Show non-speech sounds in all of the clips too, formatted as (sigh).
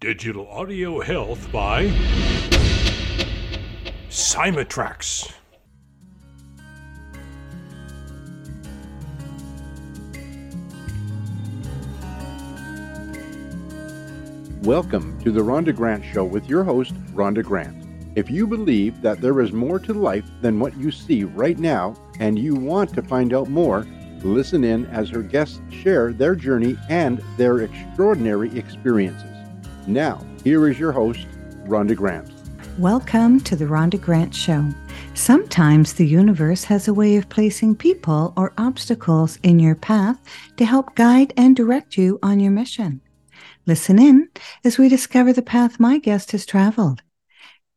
Digital Audio Health by Cymatrax. Welcome to the Rhonda Grant Show with your host, Rhonda Grant. If you believe that there is more to life than what you see right now and you want to find out more, listen in as her guests share their journey and their extraordinary experiences. Now, here is your host, Rhonda Grant. Welcome to the Rhonda Grant Show. Sometimes the universe has a way of placing people or obstacles in your path to help guide and direct you on your mission. Listen in as we discover the path my guest has traveled.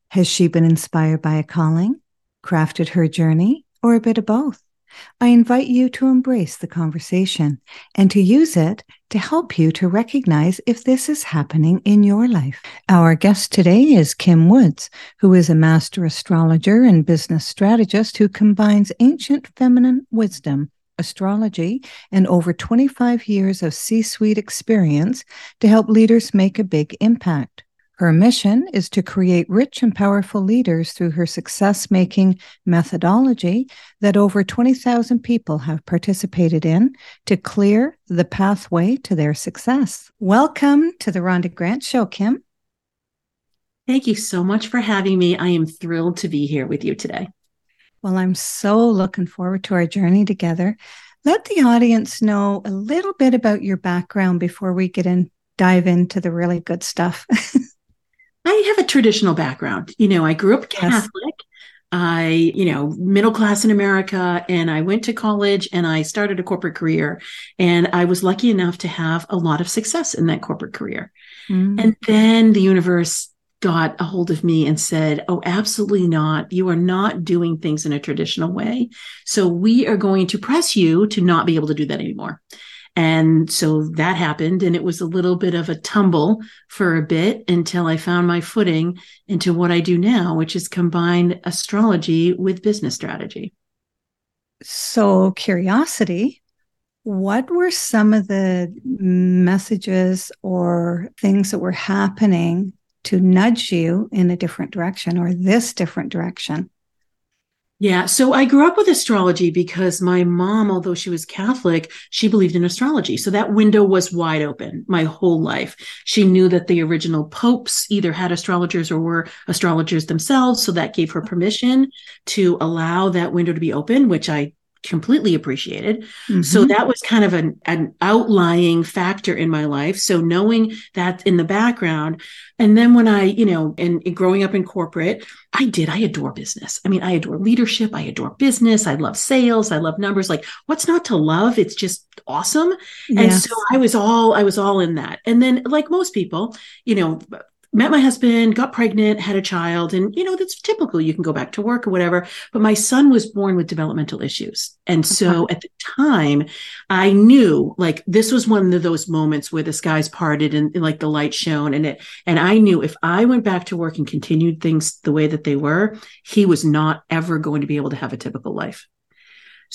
Has she been inspired by a calling, crafted her journey, or a bit of both? I invite you to embrace the conversation and to use it to help you to recognize if this is happening in your life. Our guest today is Kim Woods, who is a master astrologer and business strategist who combines ancient feminine wisdom, astrology, and over 25 years of C suite experience to help leaders make a big impact. Her mission is to create rich and powerful leaders through her success making methodology that over 20,000 people have participated in to clear the pathway to their success. Welcome to the Rhonda Grant Show, Kim. Thank you so much for having me. I am thrilled to be here with you today. Well, I'm so looking forward to our journey together. Let the audience know a little bit about your background before we get in dive into the really good stuff. (laughs) I have a traditional background. You know, I grew up Catholic. Yes. I, you know, middle class in America, and I went to college and I started a corporate career. And I was lucky enough to have a lot of success in that corporate career. Mm. And then the universe got a hold of me and said, Oh, absolutely not. You are not doing things in a traditional way. So we are going to press you to not be able to do that anymore. And so that happened. And it was a little bit of a tumble for a bit until I found my footing into what I do now, which is combine astrology with business strategy. So, curiosity, what were some of the messages or things that were happening to nudge you in a different direction or this different direction? Yeah. So I grew up with astrology because my mom, although she was Catholic, she believed in astrology. So that window was wide open my whole life. She knew that the original popes either had astrologers or were astrologers themselves. So that gave her permission to allow that window to be open, which I completely appreciated. Mm-hmm. So that was kind of an, an outlying factor in my life. So knowing that in the background. And then when I, you know, and, and growing up in corporate, I did, I adore business. I mean, I adore leadership. I adore business. I love sales. I love numbers. Like what's not to love? It's just awesome. Yes. And so I was all, I was all in that. And then like most people, you know, met my husband, got pregnant, had a child, and you know, that's typical. You can go back to work or whatever. But my son was born with developmental issues. And so at the time, I knew like this was one of those moments where the skies parted and, and like the light shone. And it and I knew if I went back to work and continued things the way that they were, he was not ever going to be able to have a typical life.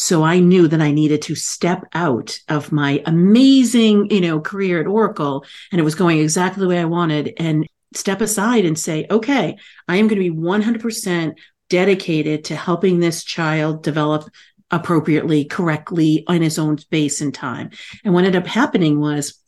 So I knew that I needed to step out of my amazing, you know, career at Oracle and it was going exactly the way I wanted and step aside and say, okay, I am going to be 100% dedicated to helping this child develop appropriately, correctly in his own space and time. And what ended up happening was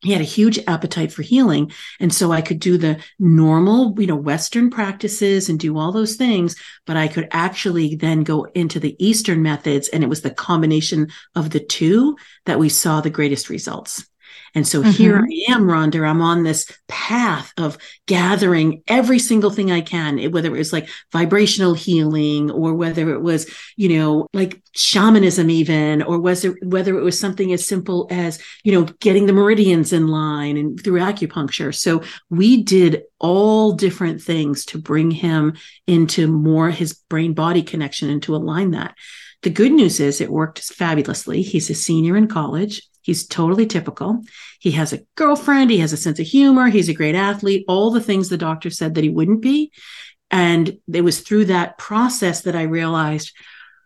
he had a huge appetite for healing. And so I could do the normal, you know, Western practices and do all those things, but I could actually then go into the Eastern methods. And it was the combination of the two that we saw the greatest results. And so mm-hmm. here I am, Rhonda. I'm on this path of gathering every single thing I can, whether it was like vibrational healing or whether it was, you know, like shamanism even, or was it whether it was something as simple as, you know, getting the meridians in line and through acupuncture. So we did all different things to bring him into more his brain body connection and to align that. The good news is it worked fabulously. He's a senior in college. He's totally typical. He has a girlfriend. He has a sense of humor. He's a great athlete, all the things the doctor said that he wouldn't be. And it was through that process that I realized,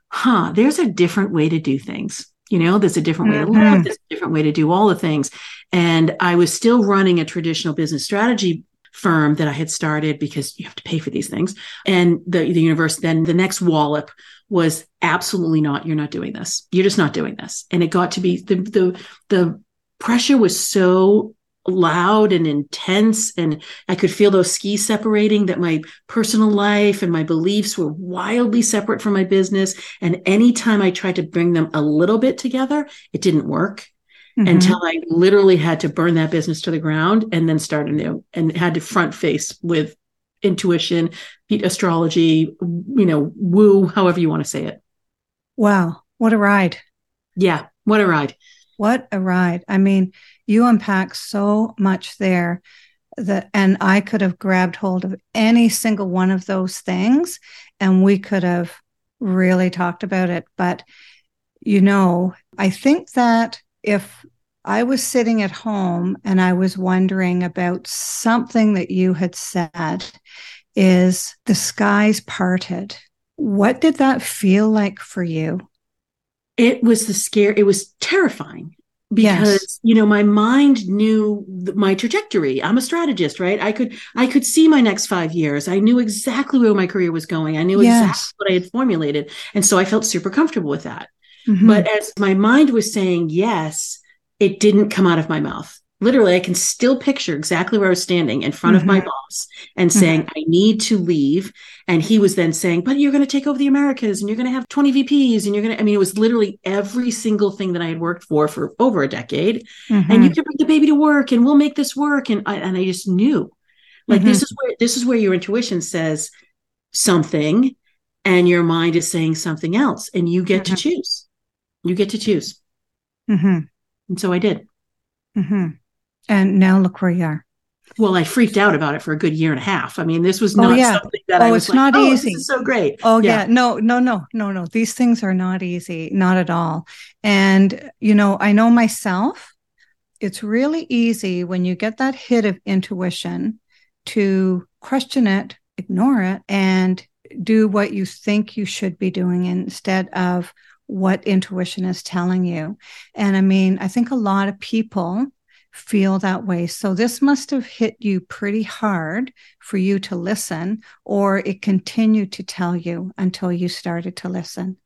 huh, there's a different way to do things. You know, there's a different way to Mhm. live, there's a different way to do all the things. And I was still running a traditional business strategy firm that I had started because you have to pay for these things. And the, the universe, then the next wallop was absolutely not, you're not doing this. You're just not doing this. And it got to be the, the, the pressure was so loud and intense. And I could feel those skis separating that my personal life and my beliefs were wildly separate from my business. And anytime I tried to bring them a little bit together, it didn't work Mhm. until I literally had to burn that business to the ground and then start anew and had to front face with intuition, astrology, you know, woo, however you want to say it. wow, what a ride. Yeah. What a ride. What a ride. I mean, you unpack so much there that and I could have grabbed hold of any single one of those things and we could have really talked about it. But you know, I think that if I was sitting at home and I was wondering about something that you had said is the skies parted. What did that feel like for you? It was the scare. It was terrifying because Yes. you know my mind knew my trajectory i'm a strategist right i could i could see my next five years i knew exactly where my career was going i knew Yes. exactly what i had formulated and so i felt super comfortable with that Mhm. But as my mind was saying yes, it didn't come out of my mouth. Literally, I can still picture exactly where I was standing in front of my Mhm. boss and saying, I need to leave. And he was then saying, But you're going to take over the Americas and you're going to have 20 VPs. And you're going to, I mean, it was literally every single thing that I had worked for for over a decade. Mhm. And you can bring the baby to work and we'll make this work. And I, and I just knew like this is where this is where your intuition says something and your mind is saying something else and you get to choose you get to choose Mhm. And so i did Mhm. And now look where you are. well i freaked out about it for a good year and a half i mean this was not Oh, not yeah. something that i Oh, was it's like, not oh, easy. this is so great Oh Yeah. yeah. no, no, no, no, no. These things are not easy, not at all. And you know, I know myself. It's really easy when you get that hit of intuition to question it, ignore it, and do what you think you should be doing instead of what intuition is telling you. And I mean, I think a lot of people feel that way. So this must have hit you pretty hard for you to listen, or it continued to tell you until you started to listen.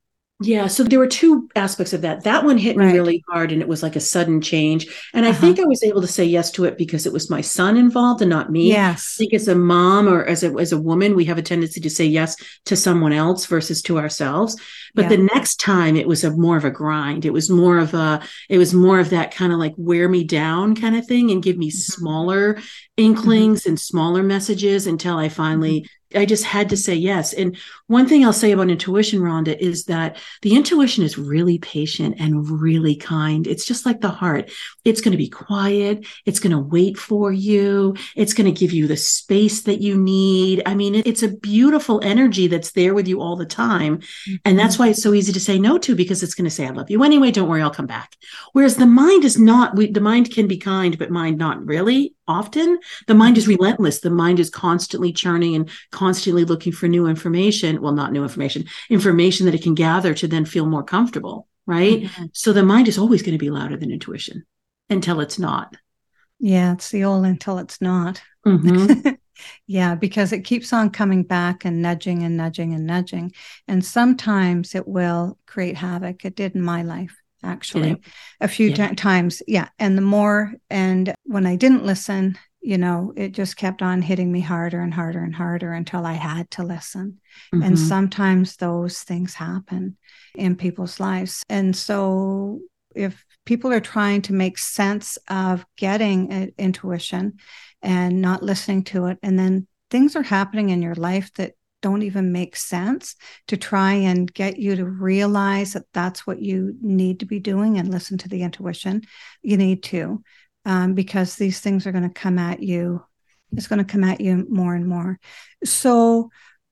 Yeah, so there were two aspects of that. That one hit me Right. really hard and it was like a sudden change. And I Uh-huh. think I was able to say yes to it because it was my son involved and not me. Yes. I think as a mom or as a as a woman, we have a tendency to say yes to someone else versus to ourselves. But Yeah. the next time it was a more of a grind. It was more of a it was more of that kind of like wear me down kind of thing and give me Mm-hmm. smaller inklings and smaller messages until I finally Mm-hmm. I just had to say yes. And one thing I'll say about intuition, Rhonda, is that the intuition is really patient and really kind. It's just like the heart. It's going to be quiet. It's going to wait for you. It's going to give you the space that you need. I mean, it's a beautiful energy that's there with you all the time. And mm-hmm. that's why it's so easy to say no to because it's going to say, I love you anyway. Don't worry, I'll come back. Whereas the mind is not, we, the mind can be kind, but mind not really often. The mind is relentless. The mind is constantly churning and constantly looking for new information. Well, not new information, information that it can gather to then feel more comfortable. Right. Mhm. So the mind is always going to be louder than intuition until it's not. Yeah, it's the old until it's not. Mhm. (laughs) yeah, because it keeps on coming back and nudging and nudging and nudging. And sometimes it will create havoc. It did in my life, actually, Did a few Yeah. ti- times. Yeah. And the more, and when I didn't listen, you know, it just kept on hitting me harder and harder and harder until I had to listen. And Mhm. sometimes those things happen in people's lives. And so if people are trying to make sense of getting intuition and not listening to it, and then things are happening in your life that don't even make sense to try and get you to realize that that's what you need to be doing and listen to the intuition, you need to, um, because these things are going to come at you. It's going to come at you more and more. So,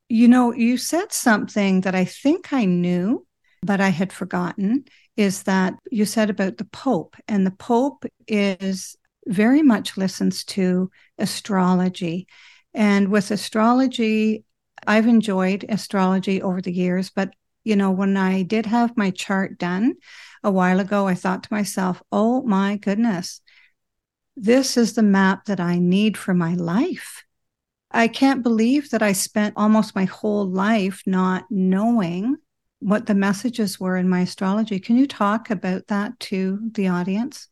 you know, you said something that I think I knew, but I had forgotten is that you said about the Pope, and the Pope is very much listens to astrology. And with astrology, I've enjoyed astrology over the years, but You know, when I did have my chart done a while ago, I thought to myself, oh my goodness, this is the map that I need for my life. I can't believe that I spent almost my whole life not knowing what the messages were in my astrology. Can you talk about that to the audience?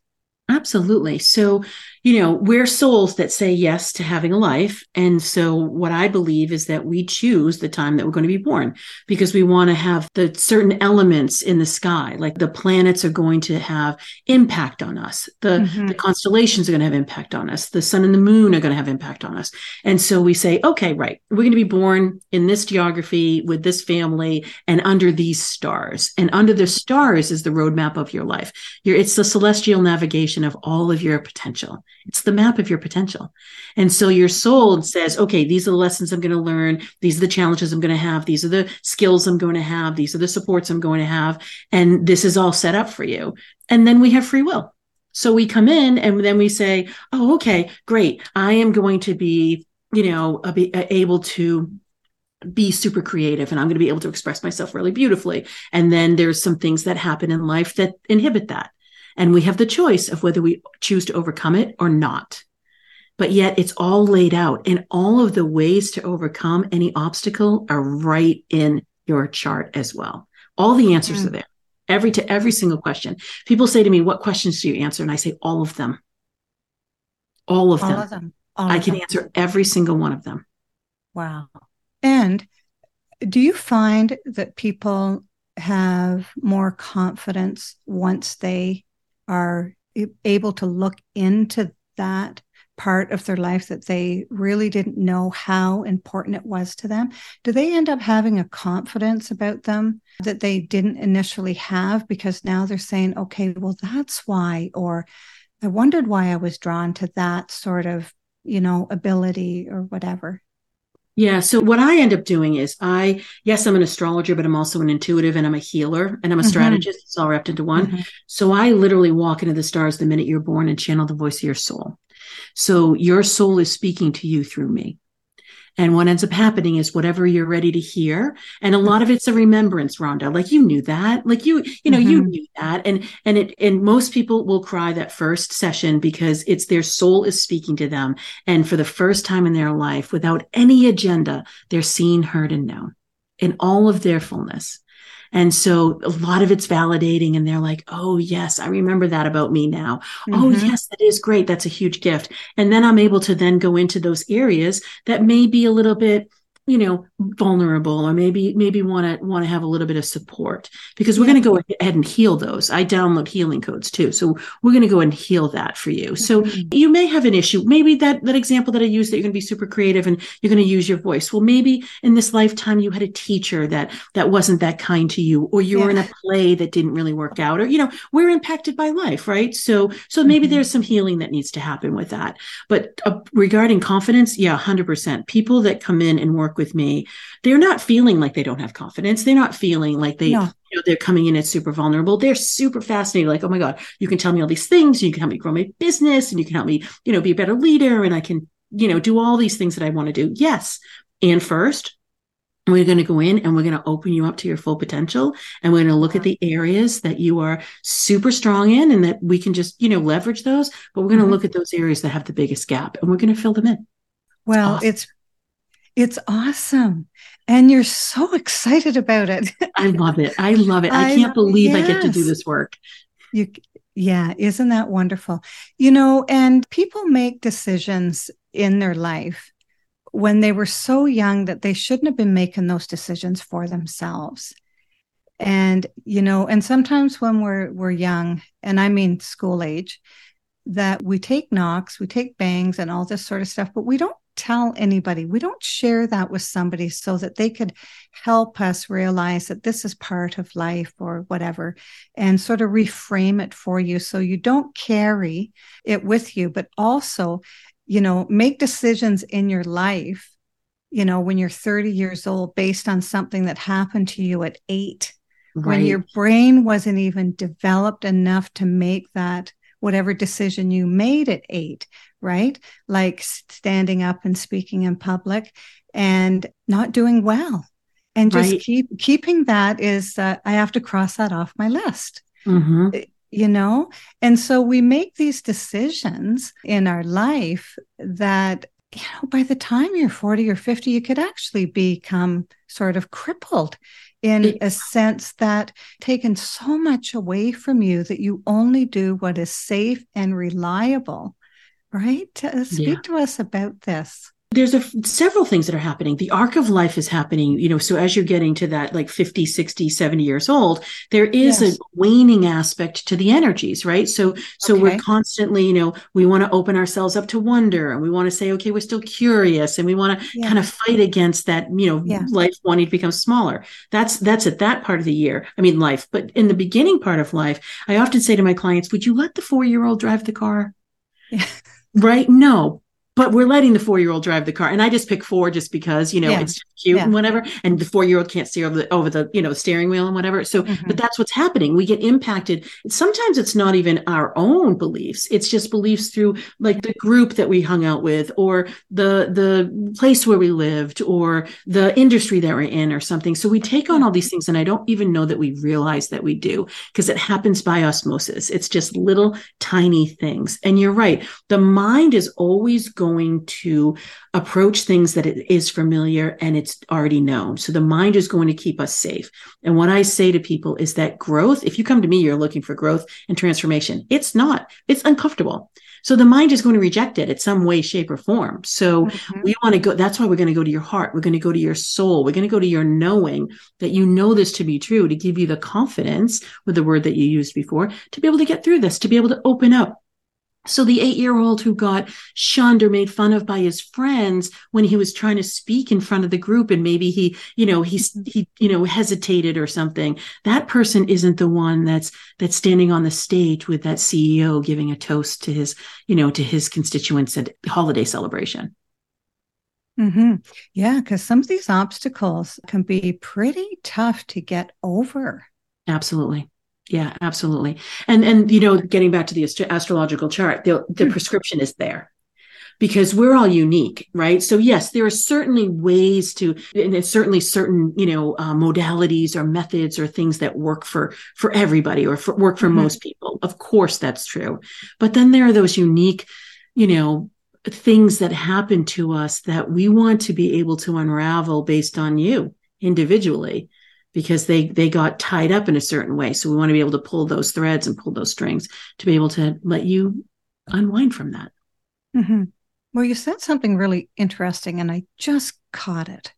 Absolutely. So, you know, we're souls that say yes to having a life. And so, what I believe is that we choose the time that we're going to be born because we want to have the certain elements in the sky, like the planets are going to have impact on us, the, mm-hmm. the constellations are going to have impact on us, the sun and the moon are going to have impact on us. And so, we say, okay, right, we're going to be born in this geography with this family and under these stars. And under the stars is the roadmap of your life. it's the celestial navigation of all of your potential. It's the map of your potential. And so your soul says, okay, these are the lessons I'm going to learn. These are the challenges I'm going to have. These are the skills I'm going to have. These are the supports I'm going to have. And this is all set up for you. And then we have free will. So we come in and then we say, oh, okay, great. I am going to be, you know, able to be super creative and I'm going to be able to express myself really beautifully. And then there's some things that happen in life that inhibit that. And we have the choice of whether we choose to overcome it or not. But yet it's all laid out and all of the ways to overcome any obstacle are right in your chart as well. All the answers mm. are there. Every to every single question. People say to me, what questions do you answer? And I say all of them. All of all them. Of them. All I can them. answer every single one of them. Wow. And do you find that people have more confidence once they are able to look into that part of their life that they really didn't know how important it was to them do they end up having a confidence about them that they didn't initially have because now they're saying okay well that's why or i wondered why i was drawn to that sort of you know ability or whatever yeah. So what I end up doing is I, yes, I'm an astrologer, but I'm also an intuitive and I'm a healer and I'm a mm-hmm. strategist. It's all wrapped into one. Mm-hmm. So I literally walk into the stars the minute you're born and channel the voice of your soul. So your soul is speaking to you through me. And what ends up happening is whatever you're ready to hear. And a lot of it's a remembrance, Rhonda. Like you knew that. Like you, you know, mm-hmm. you knew that. And and it and most people will cry that first session because it's their soul is speaking to them. And for the first time in their life, without any agenda, they're seen, heard, and known in all of their fullness. And so a lot of it's validating and they're like, oh, yes, I remember that about me now. Oh, mm-hmm. Oh, yes, that is great. That's a huge gift. And then I'm able to then go into those areas that may be a little bit you know vulnerable or maybe maybe want to want to have a little bit of support because we're yeah. going to go ahead and heal those i download healing codes too so we're going to go and heal that for you so mm-hmm. you may have an issue maybe that that example that i used that you're going to be super creative and you're going to use your voice well maybe in this lifetime you had a teacher that that wasn't that kind to you or you yeah. were in a play that didn't really work out or you know we're impacted by life right so so maybe mm-hmm. there's some healing that needs to happen with that but uh, regarding confidence yeah 100% people that come in and work work with me, they're not feeling like they don't have confidence. They're not feeling like they, no. you know, they're coming in as super vulnerable. They're super fascinated. Like, oh my God, you can tell me all these things. You can help me grow my business and you can help me, you know, be a better leader. And I can, you know, do all these things that I want to do. Yes. And first, we're going to go in and we're going to open you up to your full potential and we're going to look at the areas that you are super strong in and that we can just you know leverage those but we're going to mm-hmm. look at those areas that have the biggest gap and we're going to fill them in well awesome. it's it's awesome. And you're so excited about it. I love it. I love it. I, (laughs) I can't believe yes. I get to do this work. You yeah, isn't that wonderful? You know, and people make decisions in their life when they were so young that they shouldn't have been making those decisions for themselves. And you know, and sometimes when we're we're young, and I mean school age, that we take knocks, we take bangs and all this sort of stuff, but we don't tell anybody. We don't share that with somebody so that they could help us realize that this is part of life or whatever and sort of reframe it for you so you don't carry it with you, but also, you know, make decisions in your life, you know, when you're 30 years old based on something that happened to you at eight. Right. When your brain wasn't even developed enough to make that whatever decision you made at eight, right? Like standing up and speaking in public and not doing well. and just Right. keep keeping that is uh, i have to cross that off my list Mhm. you know and so we make these decisions in our life that you know by the time you're 40 or 50 you could actually become sort of crippled in a sense that taken so much away from you that you only do what is safe and reliable right? Uh, speak Yeah. to us about this there's a, several things that are happening the arc of life is happening you know so as you're getting to that like 50 60 70 years old there is Yes. a waning aspect to the energies right so so Okay. we're constantly you know we want to open ourselves up to wonder and we want to say okay we're still curious and we want to Yeah. kind of fight against that you know Yeah. life wanting to become smaller that's that's at that part of the year i mean life but in the beginning part of life i often say to my clients would you let the four year old drive the car Yeah. right no but we're letting the four year old drive the car. And i just pick four just because you know Yeah. it's cute Yeah. and whatever. And the four year old can't steer over the, over the you know steering wheel and whatever. So Mhm. but that's what's happening. We get impacted. Sometimes it's not even our own beliefs. It's just beliefs through like the group that we hung out with or the the place where we lived or the industry that we're in or something. So we take on all these things and i don't even know that we realize that we do because it happens by osmosis. It's just little tiny things. And you're right. The mind is always going to approach things that it is familiar and it's already known. So the mind is going to keep us safe. And what I say to people is that growth, if you come to me, you're looking for growth and transformation. It's not, it's uncomfortable. So the mind is going to reject it in some way, shape, or form. So Mhm. we want to go, that's why we're going to go to your heart. We're going to go to your soul. We're going to go to your knowing that you know this to be true, to give you the confidence with the word that you used before, to be able to get through this, to be able to open up. So the eight year old who got shunned or made fun of by his friends when he was trying to speak in front of the group and maybe he, you know, he's, he, you know, hesitated or something. That person isn't the one that's, that's standing on the stage with that CEO giving a toast to his, you know, to his constituents at holiday celebration. hmm Yeah, because some of these obstacles can be pretty tough to get over. Absolutely. Yeah, absolutely. And and you know, getting back to the astro- astrological chart, the the Hmm. prescription is there because we're all unique, right? So yes, there are certainly ways to, and certainly certain you know uh, modalities or methods or things that work for for everybody or for, work for Mhm. most people. Of course, that's true. But then there are those unique, you know, things that happen to us that we want to be able to unravel based on you individually because they they got tied up in a certain way so we want to be able to pull those threads and pull those strings to be able to let you unwind from that hmm Well, you said something really interesting, and I just caught it.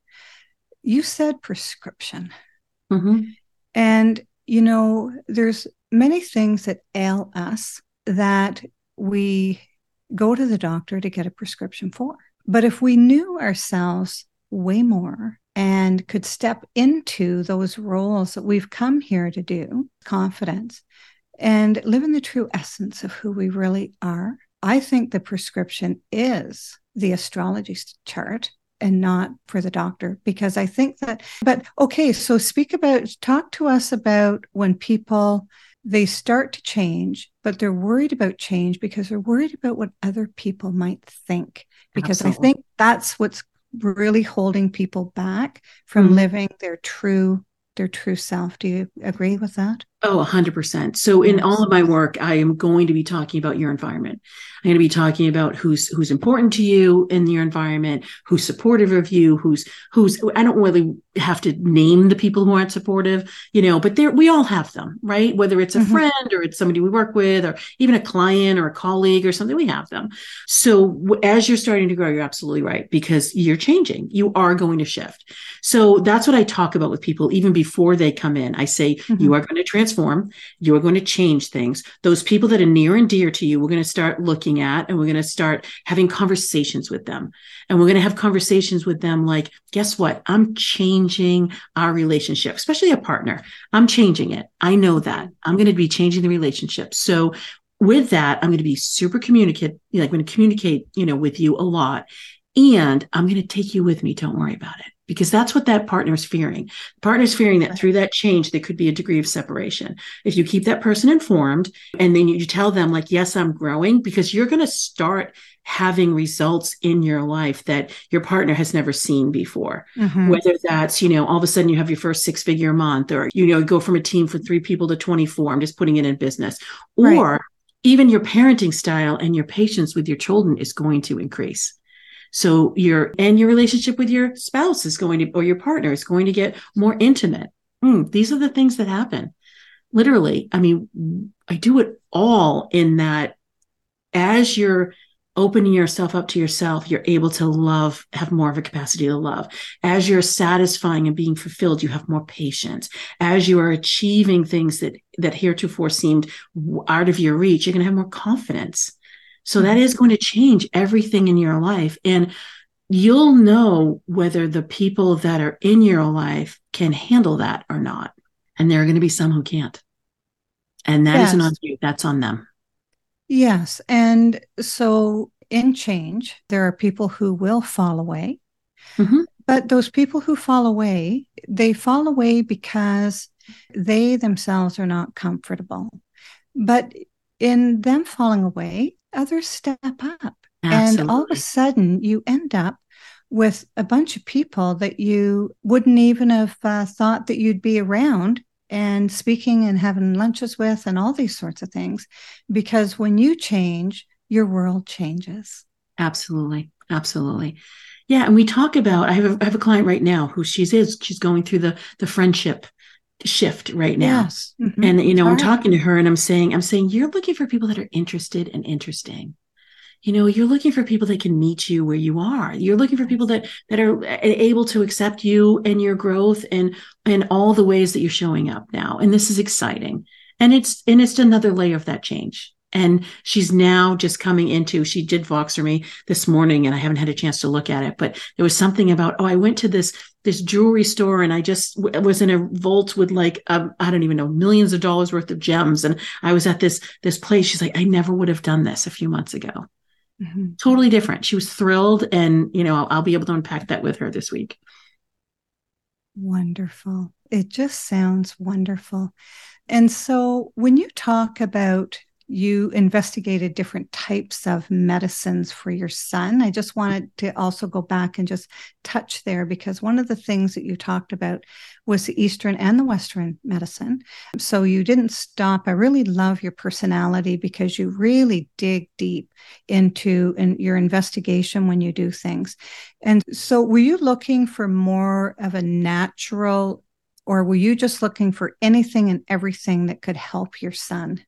You said prescription. Mhm. And, you know, there's many things that ail us that we go to the doctor to get a prescription for. But if we knew ourselves way more and could step into those roles that we've come here to do, confidence, and live in the true essence of who we really are, I think the prescription is the astrology chart and not for the doctor because I think that but okay so speak about talk to us about when people they start to change but they're worried about change because they're worried about what other people might think because I think that's what's really holding people back from Mhm. living their true their true self do you agree with that Oh, 100%. So in all of my work, I am going to be talking about your environment. I'm going to be talking about who's who's important to you in your environment, who's supportive of you, who's who's I don't really have to name the people who aren't supportive, you know, but there we all have them, right? Whether it's a Mhm. friend or it's somebody we work with or even a client or a colleague or something, we have them. So as you're starting to grow, you're absolutely right because you're changing. You are going to shift. So that's what I talk about with people even before they come in. I say Mhm. you are going to transform, you are going to change things. Those people that are near and dear to you, we're going to start looking at and we're going to start having conversations with them. And we're going to have conversations with them like, guess what? I'm changing our relationship, especially a partner. I'm changing it. I know that. I'm going to be changing the relationship. So with that, I'm going to be super communicate, know, I'm going to communicate, you know, with you a lot. And I'm going to take you with me. Don't worry about it. Because that's what that partner is fearing. The partner's fearing that through that change, there could be a degree of separation. If you keep that person informed and then you tell them, like, yes, I'm growing, because you're going to start having results in your life that your partner has never seen before. Mm-hmm. Whether that's, you know, all of a sudden you have your first six figure month or, you know, go from a team for three people to 24. I'm just putting it in business. Right. Or even your parenting style and your patience with your children is going to increase. So your and your relationship with your spouse is going to or your partner is going to get more intimate. Mm, these are the things that happen. Literally, I mean, I do it all in that as you're opening yourself up to yourself, you're able to love, have more of a capacity to love. As you're satisfying and being fulfilled, you have more patience. As you are achieving things that, that heretofore seemed out of your reach, you're going to have more confidence. So that is going to change everything in your life. And you'll know whether the people that are in your life can handle that or not. And there are going to be some who can't. And that yes. not on you, that's on them. Yes. And so in change, there are people who will fall away. Mm-hmm. But those people who fall away, they fall away because they themselves are not comfortable. But in them falling away, others step up. Absolutely. And all of a sudden, you end up with a bunch of people that you wouldn't even have uh, thought that you'd be around and speaking and having lunches with and all these sorts of things because when you change your world changes absolutely absolutely yeah and we talk about i have a, I have a client right now who she's is she's going through the the friendship shift right now. Yes. Mm-hmm. and you know i'm talking to her and i'm saying i'm saying you're looking for people that are interested and interesting. You know you're looking for people that can meet you where you are. You're looking for people that that are able to accept you and your growth and and all the ways that you're showing up now. And this is exciting. And it's and it's another layer of that change and she's now just coming into she did Voxer me this morning and i haven't had a chance to look at it but there was something about oh i went to this this jewelry store and i just w- was in a vault with like um, i don't even know millions of dollars worth of gems and i was at this this place she's like i never would have done this a few months ago Mm-hmm. Totally different. She was thrilled, and you know, I'll, I'll be able to unpack that with her this week. Wonderful. It just sounds wonderful. And so, when you talk about you investigated different types of medicines for your son. I just wanted to also go back and just touch there because one of the things that you talked about was the Eastern and the Western medicine. So you didn't stop. I really love your personality because you really dig deep into in your investigation when you do things. And so were you looking for more of a natural or were you just looking for anything and everything that could help your son?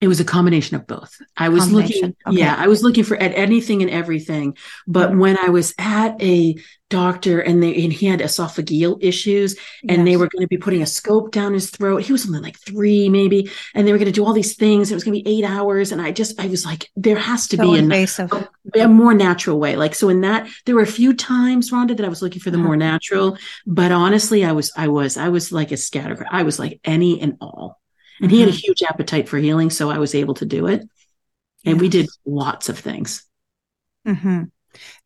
It was a combination of both. I was looking, okay. yeah, I was looking for at anything and everything. But when I was at a doctor and they and he had esophageal issues and yes. they were going to be putting a scope down his throat. He was only like three, maybe, and they were going to do all these things. It was going to be eight hours, and I just I was like, there has to so be a, a, more natural way. Like so, in that there were a few times, Rhonda, that I was looking for the uh-huh. more natural. But honestly, I was I was I was like a scatter. I was like any and all. And mm-hmm. he had a mm-hmm. huge appetite for healing. So I was able to do it. And yes. we did lots of things. Mm-hmm.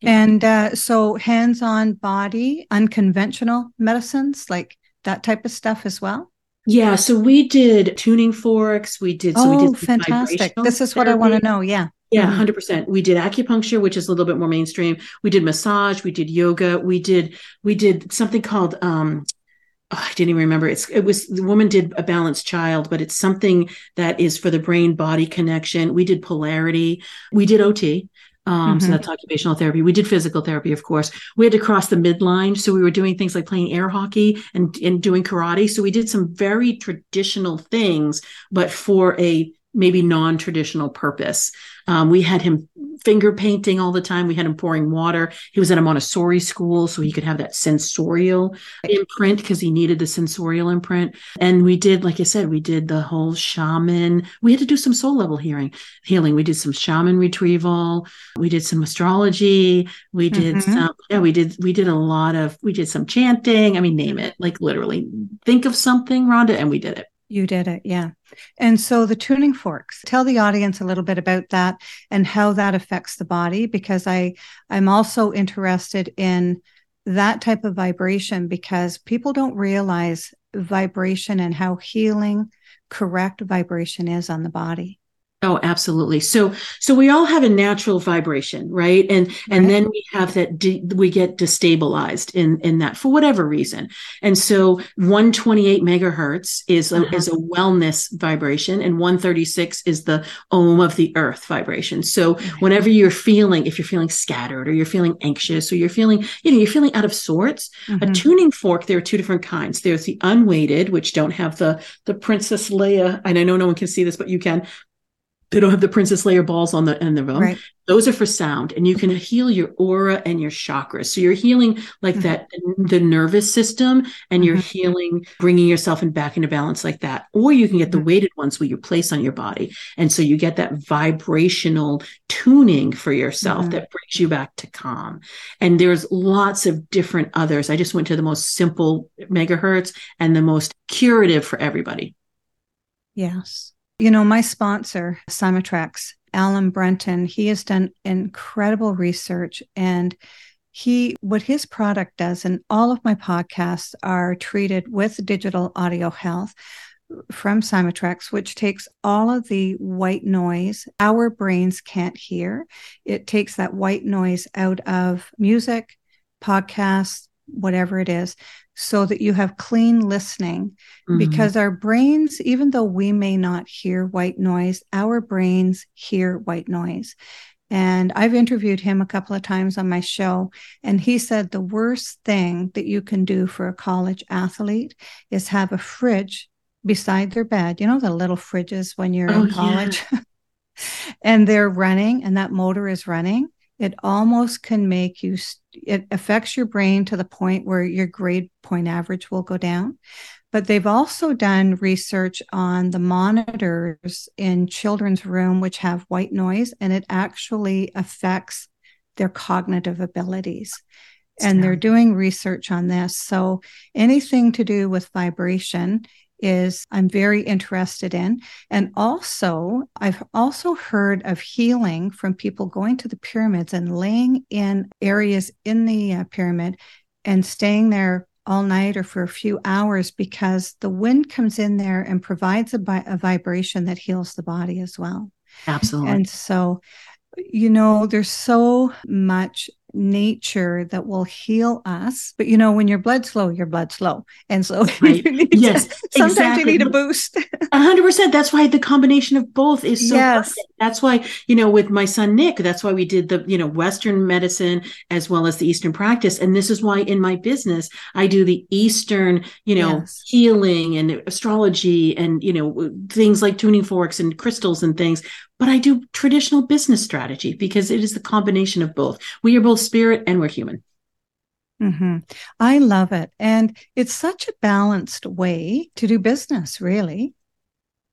Yeah. And uh, so hands on body, unconventional medicines, like that type of stuff as well? Yeah. So we did tuning forks. We did. So oh, we did fantastic. This is what I want to know. Yeah. Yeah, 100%. Mm-hmm. We did acupuncture, which is a little bit more mainstream. We did massage, we did yoga, we did we did something called um oh, I didn't even remember. It's it was the woman did a balanced child, but it's something that is for the brain body connection. We did polarity. We did OT. Um, mm-hmm. So that's occupational therapy. We did physical therapy, of course. We had to cross the midline. So we were doing things like playing air hockey and, and doing karate. So we did some very traditional things, but for a maybe non-traditional purpose. Um, we had him finger painting all the time. We had him pouring water. He was at a Montessori school, so he could have that sensorial imprint because he needed the sensorial imprint. And we did, like I said, we did the whole shaman. We had to do some soul level healing. Healing. We did some shaman retrieval. We did some astrology. We did mm-hmm. some. Yeah, we did. We did a lot of. We did some chanting. I mean, name it. Like literally, think of something, Rhonda, and we did it. You did it, yeah. And so the tuning forks, tell the audience a little bit about that and how that affects the body because I I'm also interested in that type of vibration because people don't realize vibration and how healing correct vibration is on the body. Oh, absolutely. So, so we all have a natural vibration, right? And and right. then we have that de- we get destabilized in in that for whatever reason. And so, 128 megahertz is a, uh-huh. is a wellness vibration, and 136 is the om of the earth vibration. So, whenever you're feeling, if you're feeling scattered or you're feeling anxious or you're feeling, you know, you're feeling out of sorts, mm-hmm. a tuning fork. There are two different kinds. There's the unweighted, which don't have the the Princess Leia, and I know no one can see this, but you can they don't have the Princess Leia balls on the in the room. Right. Those are for sound, and you can heal your aura and your chakras. So you're healing like mm-hmm. that the nervous system, and you're mm-hmm. healing, bringing yourself in back into balance like that. Or you can get the mm-hmm. weighted ones where you place on your body, and so you get that vibrational tuning for yourself mm-hmm. that brings you back to calm. And there's lots of different others. I just went to the most simple megahertz and the most curative for everybody. Yes. You know, my sponsor, Cymatrax, Alan Brenton, he has done incredible research and he what his product does and all of my podcasts are treated with digital audio health from Cymatrax, which takes all of the white noise our brains can't hear. It takes that white noise out of music, podcasts, whatever it is, so that you have clean listening mm-hmm. because our brains even though we may not hear white noise our brains hear white noise and I've interviewed him a couple of times on my show. And he said the worst thing that you can do for a college athlete is have a fridge beside their bed. You know, the little fridges when you're oh, in college. Yeah. (laughs) and they're running and that motor is running it almost can make you it affects your brain to the point where your grade point average will go down. But they've also done research on the monitors in children's room which have white noise and it actually affects their cognitive abilities. And they're doing research on this. So anything to do with vibration is I'm very interested in. And also, I've also heard of healing from people going to the pyramids and laying in areas in the uh, pyramid and staying there all night or for a few hours because the wind comes in there and provides a, bi- a vibration that heals the body as well. Absolutely. And so, you know, there's so much nature that will heal us. But you know, when your blood's low, your blood's low. And so (laughs) right. yes, to, sometimes exactly. you need a boost. Hundred percent. That's why the combination of both is so yes. Perfect. That's why, you know, with my son Nick, that's why we did the, you know, Western medicine as well as the Eastern practice. And this is why in my business, I do the Eastern, you know, yes. healing and astrology and, you know, things like tuning forks and crystals and things but I do traditional business strategy because it is the combination of both. We are both spirit and we're human. Mm-hmm. I love it. And it's such a balanced way to do business, really.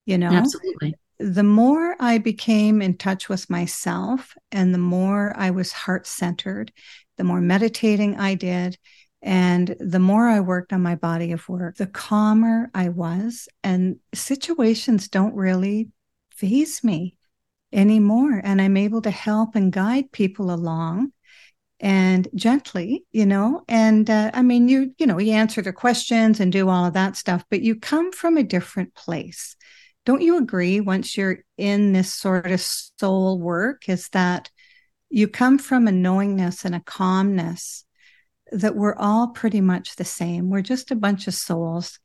You know, absolutely. The more I became in touch with myself and the more I was heart centered, the more meditating I did. And the more I worked on my body of work, the calmer I was. And situations don't really phase me anymore. And I'm able to help and guide people along and gently, you know. And uh, I mean, you, you know, you answer their questions and do all of that stuff, but you come from a different place. Don't you agree once you're in this sort of soul work? Is that you come from a knowingness and a calmness that we're all pretty much the same. We're just a bunch of souls.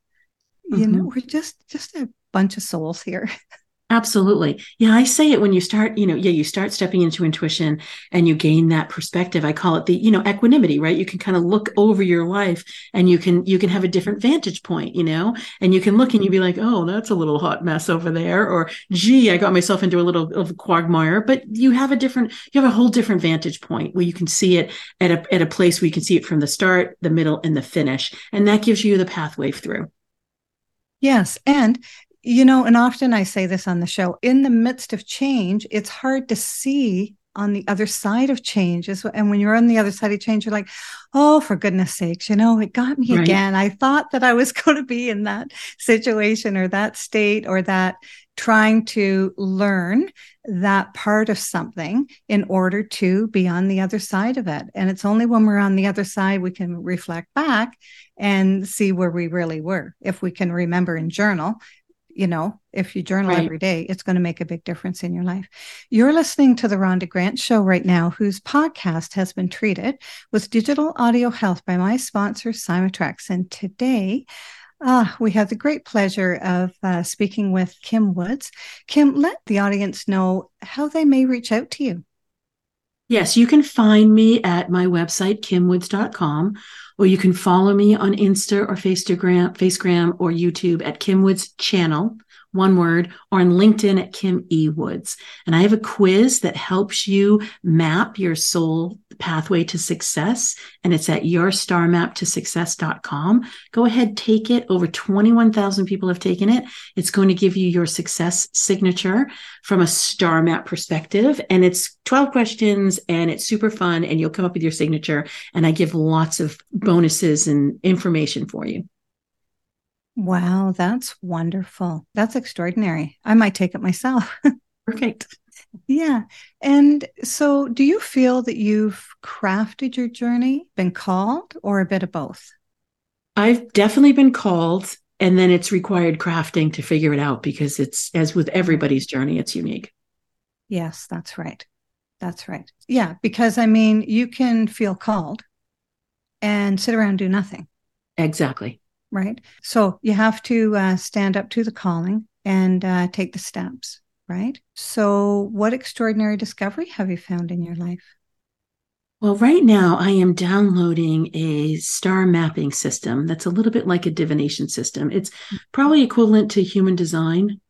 Mm-hmm. You know, mm-hmm. we're just just a bunch of souls here. (laughs) Absolutely. Yeah, I say it when you start, you know, yeah, you start stepping into intuition and you gain that perspective. I call it the, you know, equanimity, right? You can kind of look over your life and you can you can have a different vantage point, you know, and you can look and you be like, "Oh, that's a little hot mess over there," or "Gee, I got myself into a little of a quagmire." But you have a different you have a whole different vantage point where you can see it at a at a place where you can see it from the start, the middle and the finish, and that gives you the pathway through. Yes, and you know, and often I say this on the show in the midst of change, it's hard to see on the other side of change. And when you're on the other side of change, you're like, oh, for goodness sakes, you know, it got me right. again. I thought that I was (laughs) going to be in that situation or that state or that trying to learn that part of something in order to be on the other side of it. And it's only when we're on the other side we can reflect back and see where we really were. If we can remember and journal, you know, if you journal right. every day, it's going to make a big difference in your life. You're listening to the Rhonda Grant Show right now, whose podcast has been treated with digital audio health by my sponsor, Cymatrax. And today, uh, we have the great pleasure of uh, speaking with Kim Woods. Kim, let the audience know how they may reach out to you. Yes, you can find me at my website, kimwoods.com, or you can follow me on Insta or Facegram, Facegram or YouTube at Kim Woods Channel one word, or on LinkedIn at Kim E. Woods. And I have a quiz that helps you map your soul pathway to success. And it's at yourstarmaptosuccess.com. Go ahead, take it. Over 21,000 people have taken it. It's going to give you your success signature from a star map perspective. And it's 12 questions and it's super fun. And you'll come up with your signature. And I give lots of bonuses and information for you. Wow, that's wonderful. That's extraordinary. I might take it myself. (laughs) Perfect. Yeah. And so, do you feel that you've crafted your journey, been called, or a bit of both? I've definitely been called, and then it's required crafting to figure it out because it's, as with everybody's journey, it's unique. Yes, that's right. That's right. Yeah. Because I mean, you can feel called and sit around and do nothing. Exactly right? So you have to uh, stand up to the calling and uh, take the steps, right? So, what extraordinary discovery have you found in your life? Well, right now I am downloading a star mapping system that's a little bit like a divination system. It's probably equivalent to human design,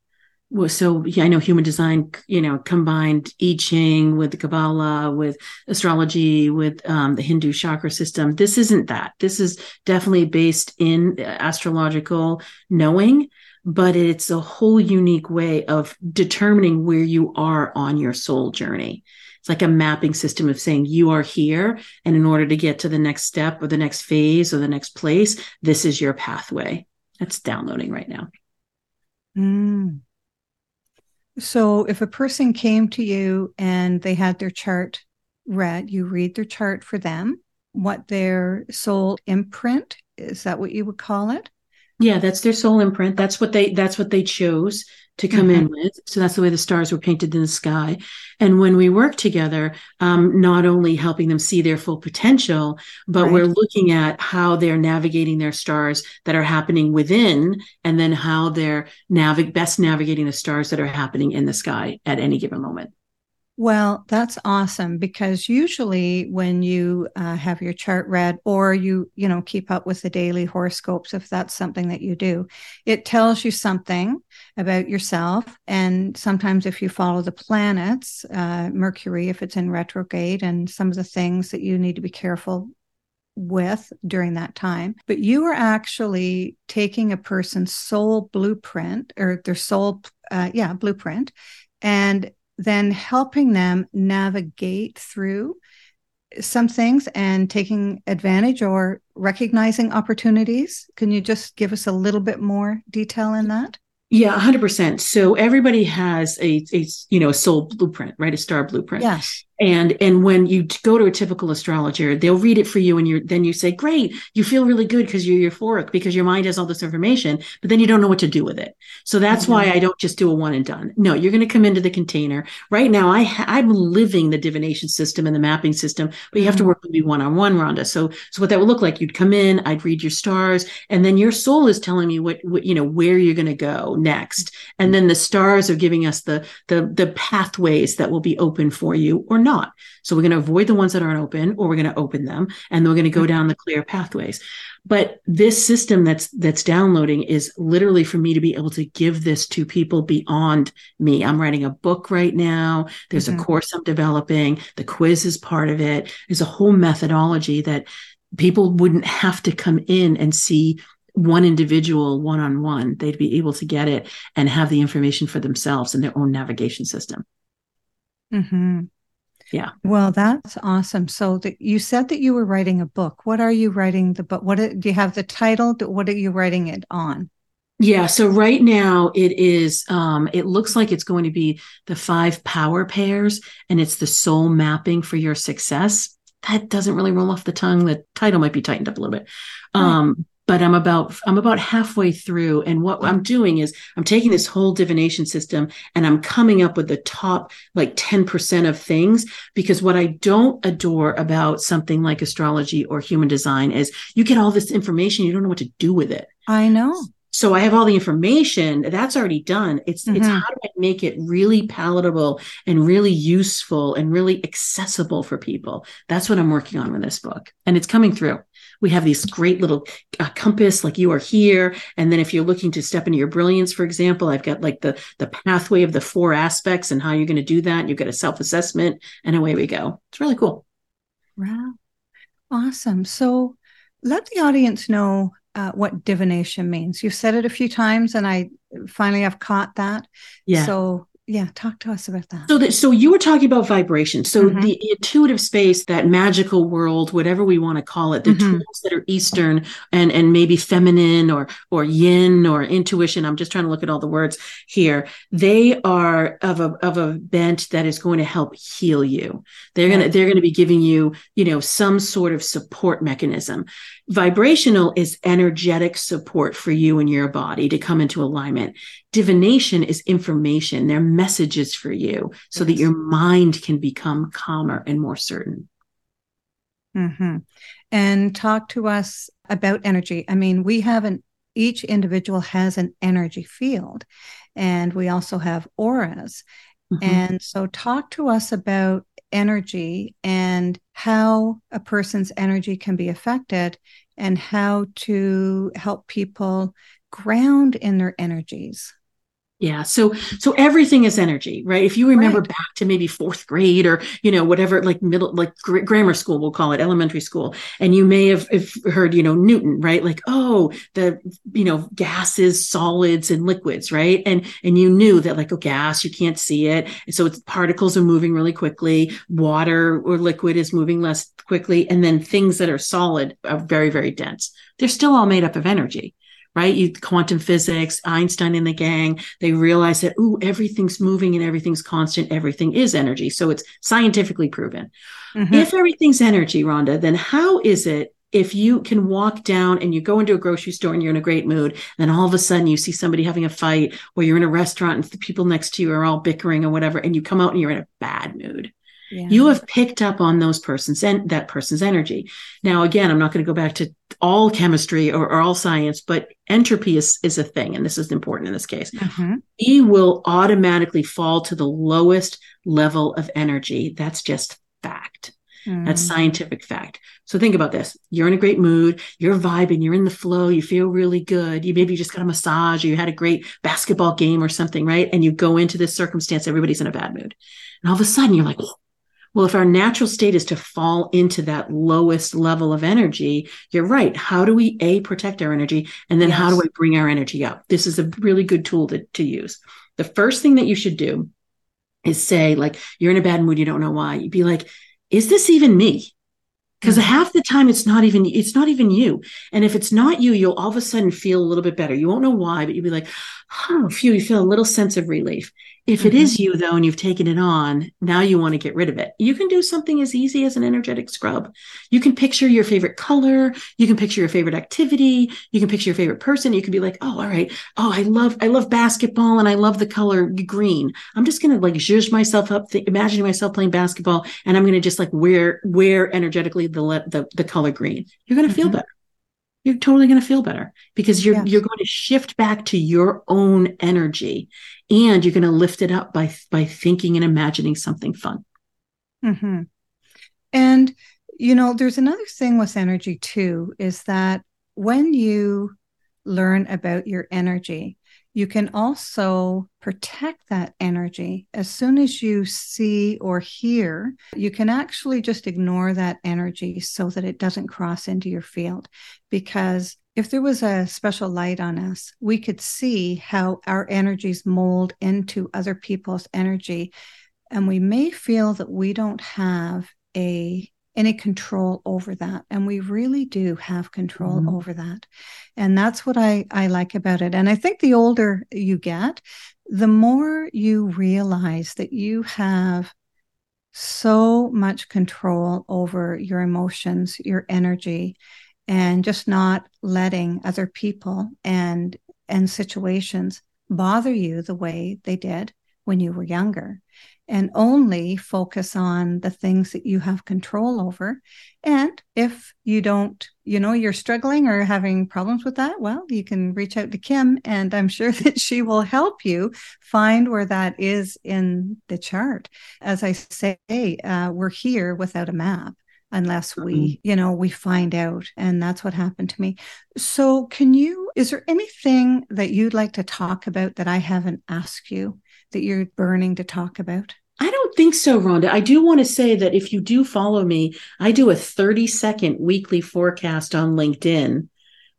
well, so yeah, I know human design, you know, combined I Ching with the Kabbalah, with astrology, with um, the Hindu chakra system. This isn't that. This is definitely based in astrological knowing, but it's a whole unique way of determining where you are on your soul journey. It's like a mapping system of saying you are here, and in order to get to the next step or the next phase or the next place, this is your pathway. That's downloading right now. Mm. So if a person came to you and they had their chart read, you read their chart for them, what their soul imprint is that what you would call it? Yeah, that's their soul imprint. That's what they that's what they chose to come mm-hmm. in with. So that's the way the stars were painted in the sky. And when we work together, um, not only helping them see their full potential, but right. we're looking at how they're navigating their stars that are happening within, and then how they're navig- best navigating the stars that are happening in the sky at any given moment. Well, that's awesome because usually when you uh, have your chart read or you, you know, keep up with the daily horoscopes, if that's something that you do, it tells you something about yourself. And sometimes if you follow the planets, uh, Mercury, if it's in retrograde, and some of the things that you need to be careful with during that time. But you are actually taking a person's soul blueprint or their soul, uh, yeah, blueprint and then helping them navigate through some things and taking advantage or recognizing opportunities. Can you just give us a little bit more detail in that? Yeah, 100%. So everybody has a, a you know, a soul blueprint, right? A star blueprint. Yes and and when you go to a typical astrologer they'll read it for you and you then you say great you feel really good because you're euphoric because your mind has all this information but then you don't know what to do with it. So that's mm-hmm. why i don't just do a one and done. No you're going to come into the container. Right now i i'm living the divination system and the mapping system but you have to mm-hmm. work with me one-on-one rhonda. So so what that would look like you'd come in i'd read your stars and then your soul is telling me what, what you know where you're going to go next. And then the stars are giving us the the the pathways that will be open for you or not not. So we're going to avoid the ones that aren't open or we're going to open them and then we're going to go mm-hmm. down the clear pathways. But this system that's that's downloading is literally for me to be able to give this to people beyond me. I'm writing a book right now. There's mm-hmm. a course I'm developing. The quiz is part of it. There's a whole methodology that people wouldn't have to come in and see one individual one on one. They'd be able to get it and have the information for themselves in their own navigation system. Mm-hmm. Yeah. Well, that's awesome. So the, you said that you were writing a book. What are you writing the book? What do you have the title? What are you writing it on? Yeah. So right now it is, um, it looks like it's going to be the five power pairs and it's the soul mapping for your success. That doesn't really roll off the tongue. The title might be tightened up a little bit. Um, but I'm about I'm about halfway through and what I'm doing is I'm taking this whole divination system and I'm coming up with the top like 10% of things because what I don't adore about something like astrology or human design is you get all this information you don't know what to do with it. I know. So I have all the information that's already done. It's mm-hmm. it's how do I make it really palatable and really useful and really accessible for people. That's what I'm working on with this book and it's coming through we have these great little uh, compass like you are here and then if you're looking to step into your brilliance for example i've got like the the pathway of the four aspects and how you're going to do that you've got a self-assessment and away we go it's really cool wow awesome so let the audience know uh, what divination means. You've said it a few times and i finally have caught that. Yeah. So yeah talk to us about that. So that so you were talking about vibration. So mm-hmm. the intuitive space that magical world whatever we want to call it the mm-hmm. tools that are eastern and and maybe feminine or or yin or intuition i'm just trying to look at all the words here they are of a of a bent that is going to help heal you. They're going to they're going to be giving you you know some sort of support mechanism vibrational is energetic support for you and your body to come into alignment divination is information they're messages for you so yes. that your mind can become calmer and more certain mm-hmm. and talk to us about energy i mean we have an each individual has an energy field and we also have auras mm-hmm. and so talk to us about energy and how a person's energy can be affected and how to help people ground in their energies yeah. So, so everything is energy, right? If you remember right. back to maybe fourth grade or, you know, whatever, like middle, like gr- grammar school, we'll call it elementary school. And you may have, have, heard, you know, Newton, right? Like, oh, the, you know, gases, solids and liquids, right? And, and you knew that like, a oh, gas, you can't see it. So it's particles are moving really quickly. Water or liquid is moving less quickly. And then things that are solid are very, very dense. They're still all made up of energy right? You, quantum physics, Einstein and the gang, they realize that, ooh, everything's moving and everything's constant. Everything is energy. So it's scientifically proven. Mm-hmm. If everything's energy, Rhonda, then how is it if you can walk down and you go into a grocery store and you're in a great mood, then all of a sudden you see somebody having a fight, or you're in a restaurant and the people next to you are all bickering or whatever, and you come out and you're in a bad mood. Yeah. You have picked up on those persons and that person's energy. Now, again, I'm not going to go back to all chemistry or, or, all science, but entropy is, is a thing. And this is important in this case. Mm-hmm. We will automatically fall to the lowest level of energy. That's just fact. Mm. That's scientific fact. So think about this. You're in a great mood, you're vibing, you're in the flow, you feel really good. You maybe you just got a massage or you had a great basketball game or something, right? And you go into this circumstance, everybody's in a bad mood. And all of a sudden you're like, well, if our natural state is to fall into that lowest level of energy, you're right. How do we A, protect our energy? And then yes. how do we bring our energy up? This is a really good tool to, to use. The first thing that you should do is say, like, you're in a bad mood, you don't know why. You'd be like, is this even me? because mm-hmm. half the time it's not even it's not even you and if it's not you you'll all of a sudden feel a little bit better you won't know why but you'll be like oh phew you feel a little sense of relief. If it is mm-hmm. you though and you've taken it on now you want to get rid of it. You can do something as easy as an energetic scrub. You can picture your favorite color. You can picture your favorite activity. You can picture your favorite person. You can be like oh all right. Oh i love i love basketball and i love the color green. I'm just going to like zhuzh myself up th- imagining myself playing basketball and i'm going to just like wear wear energetically the the, the color green. You're going to mm-hmm. feel better you're totally going to feel better because you're you're going to shift back to your own energy and you're going to lift it up by by thinking and imagining something fun mm-hmm. and you know there's another thing with energy too is that when you learn about your energy you can also protect that energy. As soon as you see or hear, you can actually just ignore that energy so that it doesn't cross into your field. Because if there was a special light on us, we could see how our energies mold into other people's energy. And we may feel that we don't have a any control over that. And we really do have control mm-hmm. over that. And that's what I, I like about it. And I think the older you get, the more you realize that you have so much control over your emotions, your energy, and just not letting other people and and situations bother you the way they did when you were younger and only focus on the things that you have control over. And if you don't you know you're struggling or having problems with that well you can reach out to kim and i'm sure (laughs) that she will help you find where that is in the chart. As i say uh, we're here without a map unless we mm-hmm. you know we find out and that's what happened to me. So can you is there anything that you'd like to talk about that i haven't asked you that you're burning to talk about I don't think so, Rhonda. I do want to say that if you do follow me, I do a 30 second weekly forecast on LinkedIn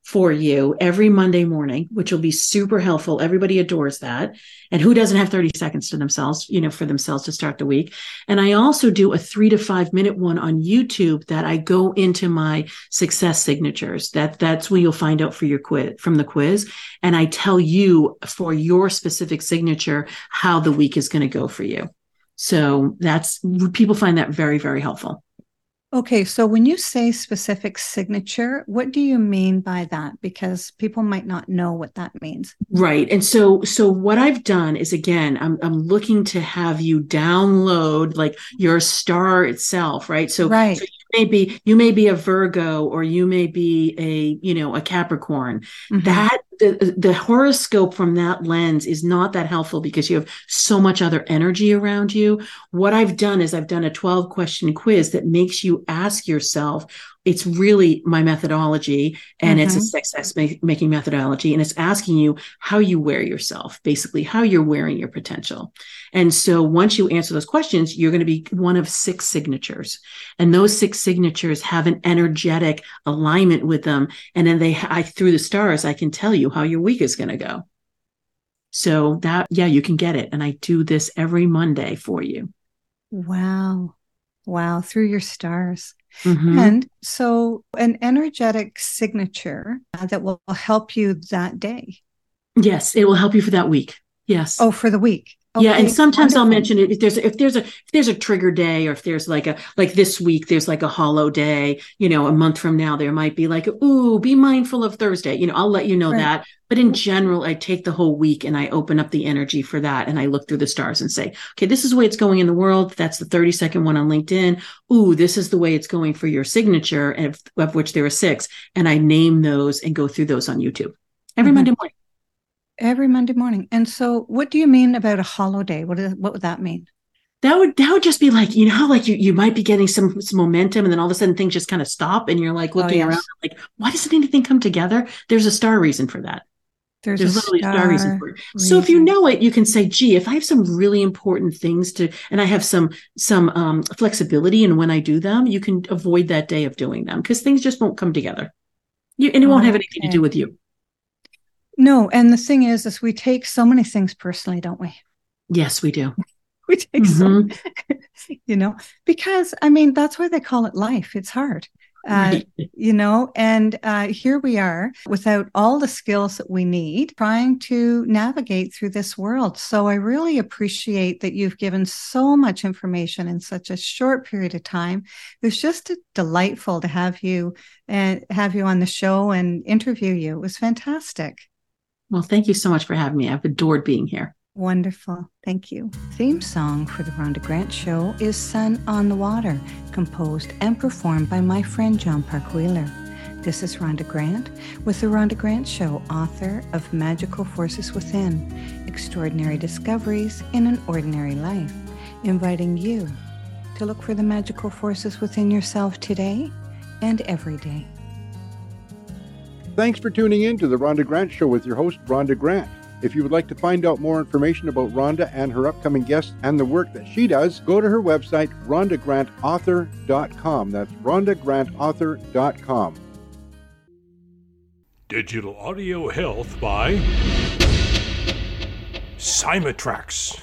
for you every Monday morning, which will be super helpful. Everybody adores that. And who doesn't have 30 seconds to themselves, you know, for themselves to start the week? And I also do a three to five minute one on YouTube that I go into my success signatures. That that's where you'll find out for your quiz from the quiz. And I tell you for your specific signature how the week is going to go for you. So that's people find that very, very helpful. Okay, so when you say specific signature, what do you mean by that? Because people might not know what that means. Right. And so so what I've done is again, I'm I'm looking to have you download like your star itself, right? So, right. So may be you may be a Virgo or you may be a, you know, a Capricorn. Mm-hmm. That the, the horoscope from that lens is not that helpful because you have so much other energy around you. What I've done is I've done a 12 question quiz that makes you ask yourself, it's really my methodology and mm-hmm. it's a mm-hmm. success making methodology and it's asking you how you wear yourself basically how you're wearing your potential. And so once you answer those questions you're going to be one of six signatures. And those six signatures have an energetic alignment with them and then they i through the stars i can tell you how your week is going to go. So that yeah you can get it and i do this every monday for you. Wow. Wow. Through your stars Mm-hmm. And so, an energetic signature uh, that will help you that day. Yes, it will help you for that week. Yes. Oh, for the week. Okay. Yeah, and sometimes Wonderful. I'll mention it if there's if there's a if there's a trigger day or if there's like a like this week there's like a hollow day, you know, a month from now there might be like ooh, be mindful of Thursday. You know, I'll let you know right. that. But in general, I take the whole week and I open up the energy for that and I look through the stars and say, okay, this is the way it's going in the world. That's the 30 second one on LinkedIn. Ooh, this is the way it's going for your signature, of, of which there are six. And I name those and go through those on YouTube every mm-hmm. Monday morning. Every Monday morning. And so what do you mean about a hollow day? What, is, what would that mean? That would that would just be like you know like you you might be getting some, some momentum and then all of a sudden things just kind of stop and you're like oh, looking oh, yes. around like why doesn't anything come together? There's a star reason for that. There's, There's literally star, star reason for it. Reason. So if you know it, you can say, "Gee, if I have some really important things to, and I have some some um, flexibility in when I do them, you can avoid that day of doing them because things just won't come together. You, and it won't have anything to do with you. No, and the thing is, is we take so many things personally, don't we? Yes, we do. (laughs) we take mm-hmm. so, (laughs) you know, because I mean, that's why they call it life. It's hard. Uh, you know, and uh, here we are without all the skills that we need trying to navigate through this world. So I really appreciate that you've given so much information in such a short period of time. It was just delightful to have you and uh, have you on the show and interview you. It was fantastic. Well, thank you so much for having me. I've adored being here. Wonderful. Thank you. Theme song for the Rhonda Grant Show is Sun on the Water, composed and performed by my friend John Park Wheeler. This is Rhonda Grant with the Rhonda Grant Show, author of Magical Forces Within Extraordinary Discoveries in an Ordinary Life, inviting you to look for the magical forces within yourself today and every day. Thanks for tuning in to the Rhonda Grant Show with your host, Rhonda Grant. If you would like to find out more information about Rhonda and her upcoming guests and the work that she does, go to her website, rhondagrantauthor.com. That's rhondagrantauthor.com. Digital Audio Health by Cymatrax.